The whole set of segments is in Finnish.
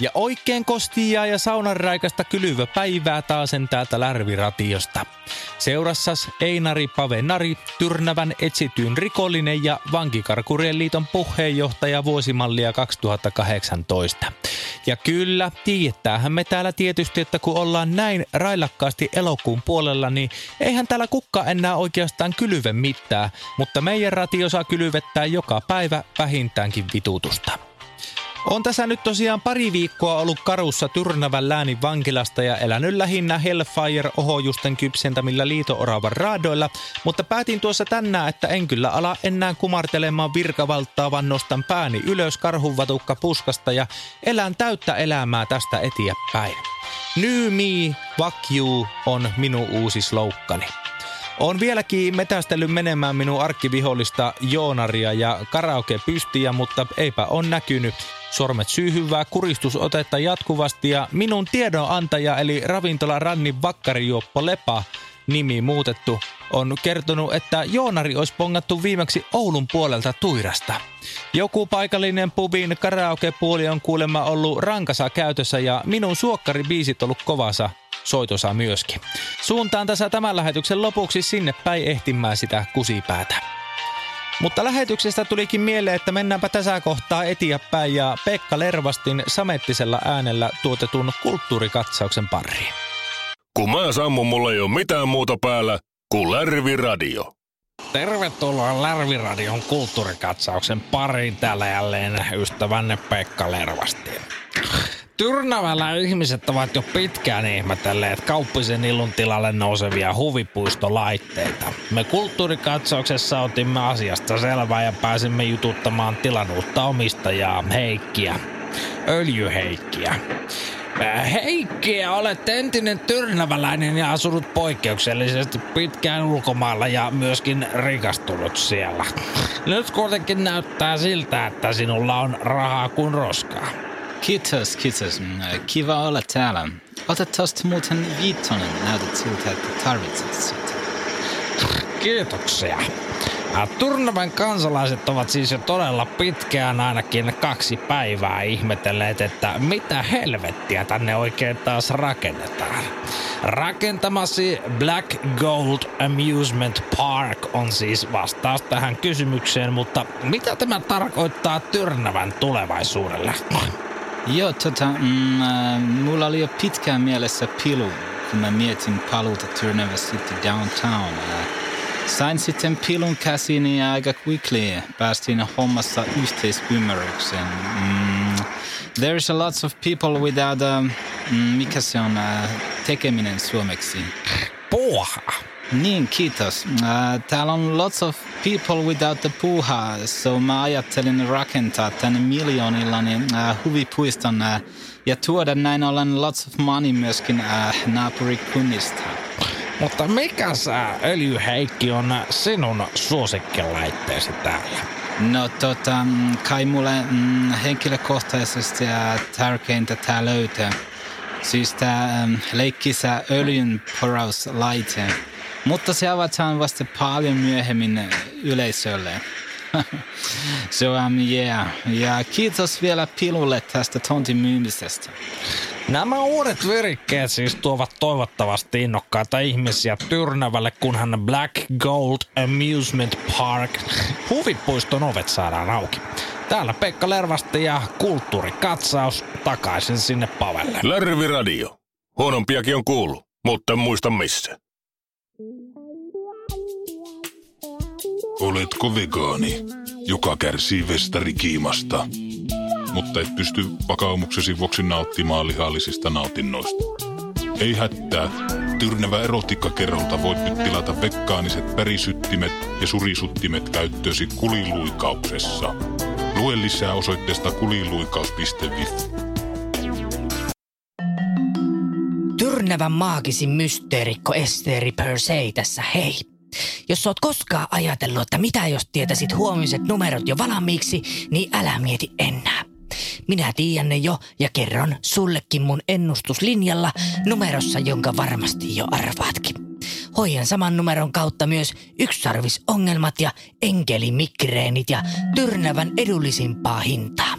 Ja oikein kostia ja saunanraikasta kylyvä päivää taasen täältä Lärviratiosta. Seurassas Einari Pavenari, Tyrnävän etsityn rikollinen ja Vankikarkurien liiton puheenjohtaja vuosimallia 2018. Ja kyllä, tietäähän me täällä tietysti, että kun ollaan näin railakkaasti elokuun puolella, niin eihän täällä kukka enää oikeastaan kylyve mitään, mutta meidän ratio saa kylyvettää joka päivä vähintäänkin vitutusta. On tässä nyt tosiaan pari viikkoa ollut karussa Tyrnävän läänin vankilasta ja elänyt lähinnä Hellfire-ohojusten kypsentämillä liito-oravan raadoilla, mutta päätin tuossa tänään, että en kyllä ala enää kumartelemaan virkavaltaa, vaan nostan pääni ylös karhunvatukka puskasta ja elän täyttä elämää tästä eteenpäin. New me, fuck you on minun uusi sloukkani. On vieläkin metästellyt menemään minun arkkivihollista Joonaria ja karaoke pystiä, mutta eipä on näkynyt. Sormet syyhyvää kuristusotetta jatkuvasti ja minun tiedonantaja eli ravintola Rannin vakkarijuoppo Lepa nimi muutettu, on kertonut, että Joonari olisi pongattu viimeksi Oulun puolelta Tuirasta. Joku paikallinen pubin karaokepuoli on kuulemma ollut rankasa käytössä ja minun suokkaribiisit ollut kovassa soitosa myöskin. Suuntaan tässä tämän lähetyksen lopuksi sinne päin ehtimään sitä kusipäätä. Mutta lähetyksestä tulikin mieleen, että mennäänpä tässä kohtaa eteenpäin ja Pekka Lervastin samettisella äänellä tuotetun kulttuurikatsauksen pariin. Kun mä sammun, mulla ei ole mitään muuta päällä kuin Lärvi Radio. Tervetuloa Lärviradion kulttuurikatsauksen pariin täällä jälleen ystävänne Pekka Lervasti. Tyrnävällä ihmiset ovat jo pitkään ihmetelleet kauppisen ilun tilalle nousevia huvipuistolaitteita. Me kulttuurikatsauksessa otimme asiasta selvää ja pääsimme jututtamaan tilan uutta omistajaa, Heikkiä. Öljyheikkiä. Heikkiä, olet entinen tyrnäväläinen ja asunut poikkeuksellisesti pitkään ulkomailla ja myöskin rikastunut siellä. Nyt kuitenkin näyttää siltä, että sinulla on rahaa kuin roskaa. Kiitos, kiitos. Kiva olla täällä. Ota tosta muuten viittonen. Näytät siltä, että tarvitset sitä. Kiitoksia. Turnavan kansalaiset ovat siis jo todella pitkään ainakin kaksi päivää ihmetelleet, että mitä helvettiä tänne oikein taas rakennetaan. Rakentamasi Black Gold Amusement Park on siis vastaus tähän kysymykseen, mutta mitä tämä tarkoittaa Tyrnävän tulevaisuudelle? Joo, tota, mm, äh, mulla oli jo pitkään mielessä pilu, kun mä mietin paluuta Tyrnävä City downtown. Äh, sain sitten pilun käsiin ja aika quickly päästiin hommassa yhteisymmärrykseen. Mm, there's a lots of people without, uh, mikä se on, uh, tekeminen suomeksi? Puuha. Niin, kiitos. Uh, täällä on lots of people without the puuha, so mä ajattelin rakentaa tänne miljoonillani uh, huvipuiston uh, ja tuoda näin ollen lots of money myöskin uh, naapurikunnista. Mutta mikä sä, öljyheikki, on sinun suosikkilaitteesi täällä? No tota, kai mulle mm, henkilökohtaisesti uh, tärkeintä tää löytää. Siis tää um, leikkisä öljyn porauslaite. Mutta se avataan vasta paljon myöhemmin yleisölle. so um, yeah. Ja kiitos vielä Pilulle tästä tontin myymisestä. Nämä uudet virikkeet siis tuovat toivottavasti innokkaita ihmisiä Tyrnävälle, kunhan Black Gold Amusement Park huvipuiston ovet saadaan auki. Täällä Pekka Lervasti ja kulttuurikatsaus takaisin sinne Pavelle. Lärvi Radio. Huonompiakin on kuullut, mutta muista missä. Oletko vegaani, joka kärsii vestarikiimasta, mutta et pysty vakaumuksesi vuoksi nauttimaan lihallisista nautinnoista? Ei hätää. Tyrnävä erotiikkakerrolta voit nyt tilata veggaaniset pärisyttimet ja surisuttimet käyttöösi kuliluikauksessa. Lue lisää osoitteesta kuliluikaus.fi. Tyrnävän maagisin mysteerikko Esteri per se tässä, hei. Jos oot koskaan ajatellut, että mitä jos tietäisit huomiset numerot jo valmiiksi, niin älä mieti enää. Minä tiedän ne jo ja kerron sullekin mun ennustuslinjalla numerossa, jonka varmasti jo arvaatkin. Hoian saman numeron kautta myös yksarvisongelmat ja enkelimikreenit ja tyrnävän edullisimpaa hintaa.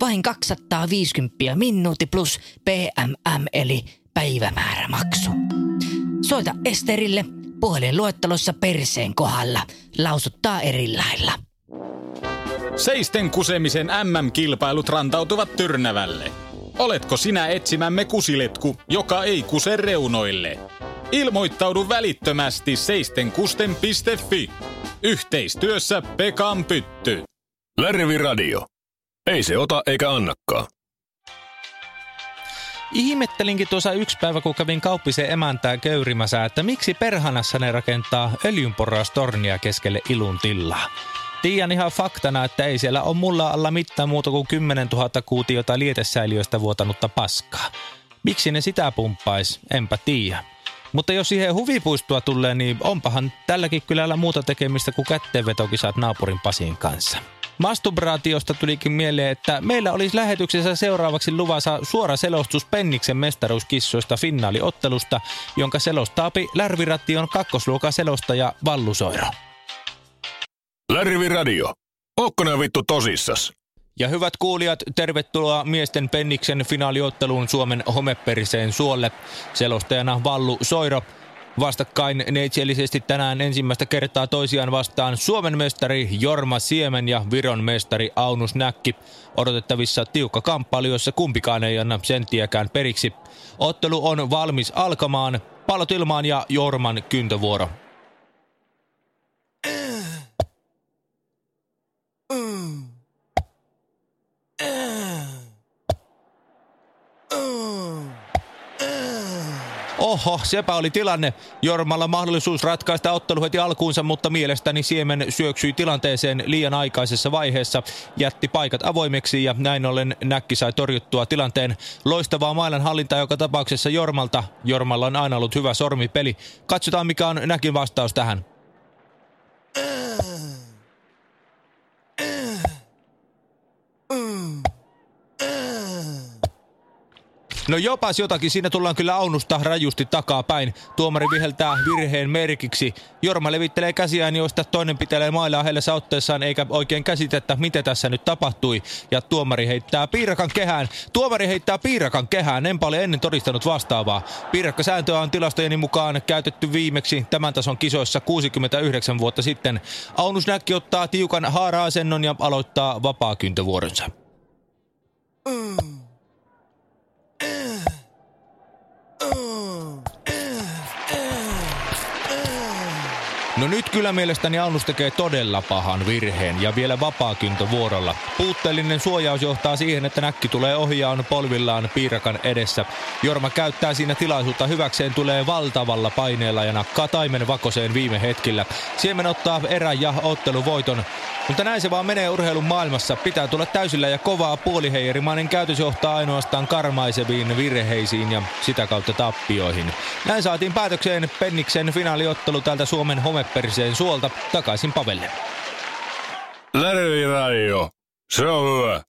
Vain 250 minuutti plus PMM eli päivämäärämaksu. Soita Esterille puhelinluettelossa perseen kohdalla. Lausuttaa eri lailla. Seisten kusemisen MM-kilpailut rantautuvat Tyrnävälle. Oletko sinä etsimämme kusiletku, joka ei kuse reunoille? Ilmoittaudu välittömästi seistenkusten.fi. Yhteistyössä Pekan Pytty. Lärvi Radio. Ei se ota eikä annakaan. Ihmettelinkin tuossa yksi päivä, kun kävin kauppisen emäntää köyrimässä, että miksi perhanassa ne rakentaa öljynporraustornia keskelle ilun tilaa. Tiedän ihan faktana, että ei siellä ole mulla alla mitään muuta kuin 10 000 kuutiota lietesäiliöistä vuotanutta paskaa. Miksi ne sitä pumppais, enpä tiedä. Mutta jos siihen huvipuistoa tulee, niin onpahan tälläkin kylällä muuta tekemistä kuin kätteenvetokisat naapurin Pasin kanssa. Masturbaatiosta tulikin mieleen, että meillä olisi lähetyksessä seuraavaksi luvassa suora selostus Penniksen mestaruuskissoista finaaliottelusta, jonka selostaapi Lärviration kakkosluokan selostaja Vallu Soiro. Lärvi Radio. Ootko nää vittu tosissas? Ja hyvät kuulijat, tervetuloa miesten Penniksen finaaliotteluun Suomen homeperiseen suolle. Selostajana Vallu Soiro. Vastakkain neitsellisesti tänään ensimmäistä kertaa toisiaan vastaan Suomen mestari Jorma Siemen ja Viron mestari Aunus Näkki. Odotettavissa tiukka kamppailu, jossa kumpikaan ei anna senttiäkään periksi. Ottelu on valmis alkamaan. Pallot ilmaan ja Jorman kyntövuoro. Oho, sepä oli tilanne. Jormalla mahdollisuus ratkaista ottelu heti alkuunsa, mutta mielestäni Siemen syöksyi tilanteeseen liian aikaisessa vaiheessa, jätti paikat avoimeksi ja näin ollen Näkki sai torjuttua tilanteen. Loistavaa mailan hallintaa joka tapauksessa Jormalta. Jormalla on aina ollut hyvä sormipeli. Katsotaan mikä on Näkin vastaus tähän. No jopas jotakin, siinä tullaan kyllä Aunusta rajusti takapäin. Tuomari viheltää virheen merkiksi. Jorma levittelee käsiään, joista toinen pitelee mailaa hellessä otteessaan, eikä oikein käsitettä, mitä tässä nyt tapahtui. Ja tuomari heittää piirakan kehään. Tuomari heittää piirakan kehään, enpä ole ennen todistanut vastaavaa. Piirakkasääntöä on tilastojeni mukaan käytetty viimeksi tämän tason kisoissa 69 vuotta sitten. Aunus Näkki ottaa tiukan haara-asennon ja aloittaa vapaakyntövuoronsa. Mm. No nyt kyllä mielestäni Aunus tekee todella pahan virheen ja vielä vuorolla. Puutteellinen suojaus johtaa siihen, että näkki tulee ohi ja on polvillaan piirakan edessä. Jorma käyttää siinä tilaisuutta hyväkseen, tulee valtavalla paineella ja nakkaa taimen vakoseen viime hetkillä. Siemen ottaa erä ja otteluvoiton. Mutta näin se vaan menee urheilun maailmassa. Pitää tulla täysillä ja kovaa puoliheijerimainen käytös johtaa ainoastaan karmaiseviin virheisiin ja sitä kautta tappioihin. Näin saatiin päätökseen Penniksen finaaliottelu täältä Suomen homeperiseen suolta takaisin Pavelle. Lärvi Radio. Se on hyvä.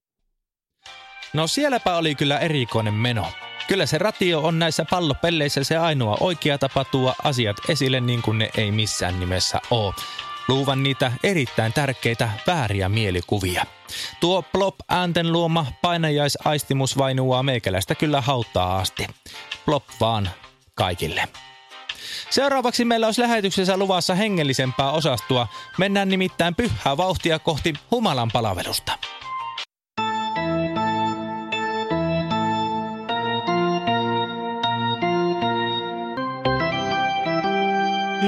No sielläpä oli kyllä erikoinen meno. Kyllä se ratio on näissä pallopelleissä se ainoa oikea tapa tuo asiat esille niin kuin ne ei missään nimessä ole luuvan niitä erittäin tärkeitä vääriä mielikuvia. Tuo plop-äänten luoma painajaisaistimus vainuaa meikäläistä kyllä hauttaa asti. Plop vaan kaikille. Seuraavaksi meillä olisi lähetyksessä luvassa hengellisempää osastua. Mennään nimittäin pyhää vauhtia kohti humalan palvelusta.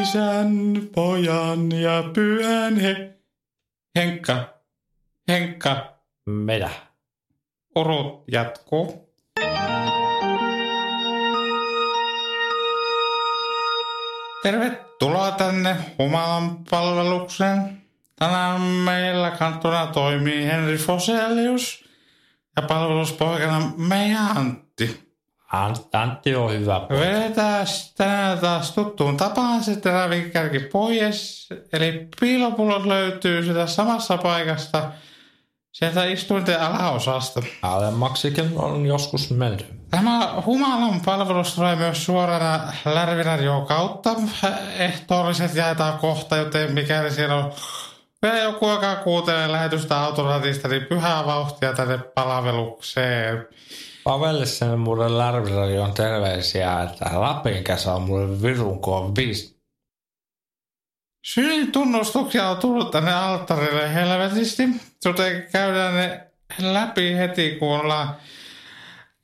Isän, pojan ja pyhän he... Henkka, Henkka. Mitä? Urut jatkuu. Tervetuloa tänne Humalan palvelukseen. Tänään meillä kantona toimii Henri Foselius ja palveluspoikana meidän Antti. Ant- Antti on hyvä poika. Vedetään tänään taas tuttuun tapaan se terävinkärki pois. Eli piilopullot löytyy sitä samassa paikasta sieltä istuinten alaosasta. Alemmaksikin on joskus menty. Tämä humalan palvelus tulee myös suorana Lärviradioon kautta. Ehtoolliset jaetaan kohta, joten mikäli siellä on vielä joku, joka kuuntelee lähetystä autoratista, niin pyhää vauhtia tänne palvelukseen. Pavelle sen mulle Lärviradion terveisiä, että Lapin kesä on mulle virun koon viisi. Syyn tunnustuksia on tullut tänne alttarille helvetisti, joten käydään ne läpi heti, kun ollaan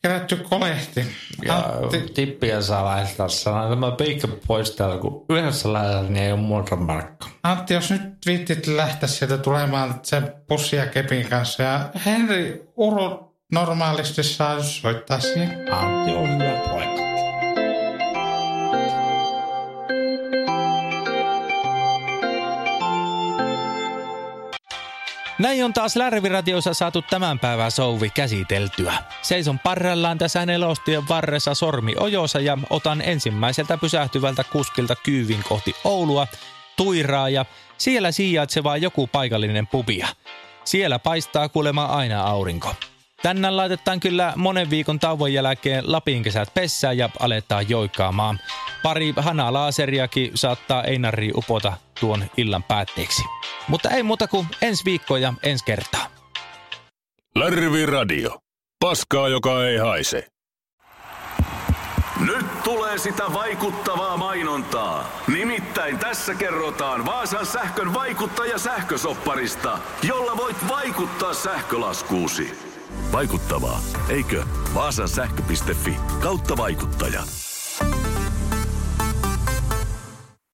kerätty kolehti. Ja Antti, tippiä saa laittaa sanoa, tämä piikka pois täältä, kun yhdessä lähdetään, niin ei ole muuta markka. Antti, jos nyt viittit lähteä sieltä tulemaan sen pussia kepin kanssa ja Henri Uru normaalisti saa soittaa siihen. Antti on hyvä Näin on taas Lärviradiossa saatu tämän päivän souvi käsiteltyä. Seison parrellaan tässä nelostien varressa sormi ojossa ja otan ensimmäiseltä pysähtyvältä kuskilta kyyvin kohti Oulua, Tuiraa ja siellä sijaitsevaa joku paikallinen pubia. Siellä paistaa kuulema aina aurinko. Tänään laitetaan kyllä monen viikon tauon jälkeen Lapin kesät pessään ja aletaan joikkaamaan. Pari hanalaaseriakin saattaa Einari upota tuon illan päätteeksi. Mutta ei muuta kuin ensi viikko ja ensi kertaa. Lärvi Radio. Paskaa, joka ei haise. Nyt tulee sitä vaikuttavaa mainontaa. Nimittäin tässä kerrotaan Vaasan sähkön vaikuttaja sähkösopparista, jolla voit vaikuttaa sähkölaskuusi. Vaikuttavaa, eikö? Vaasan sähkö.fi kautta vaikuttaja.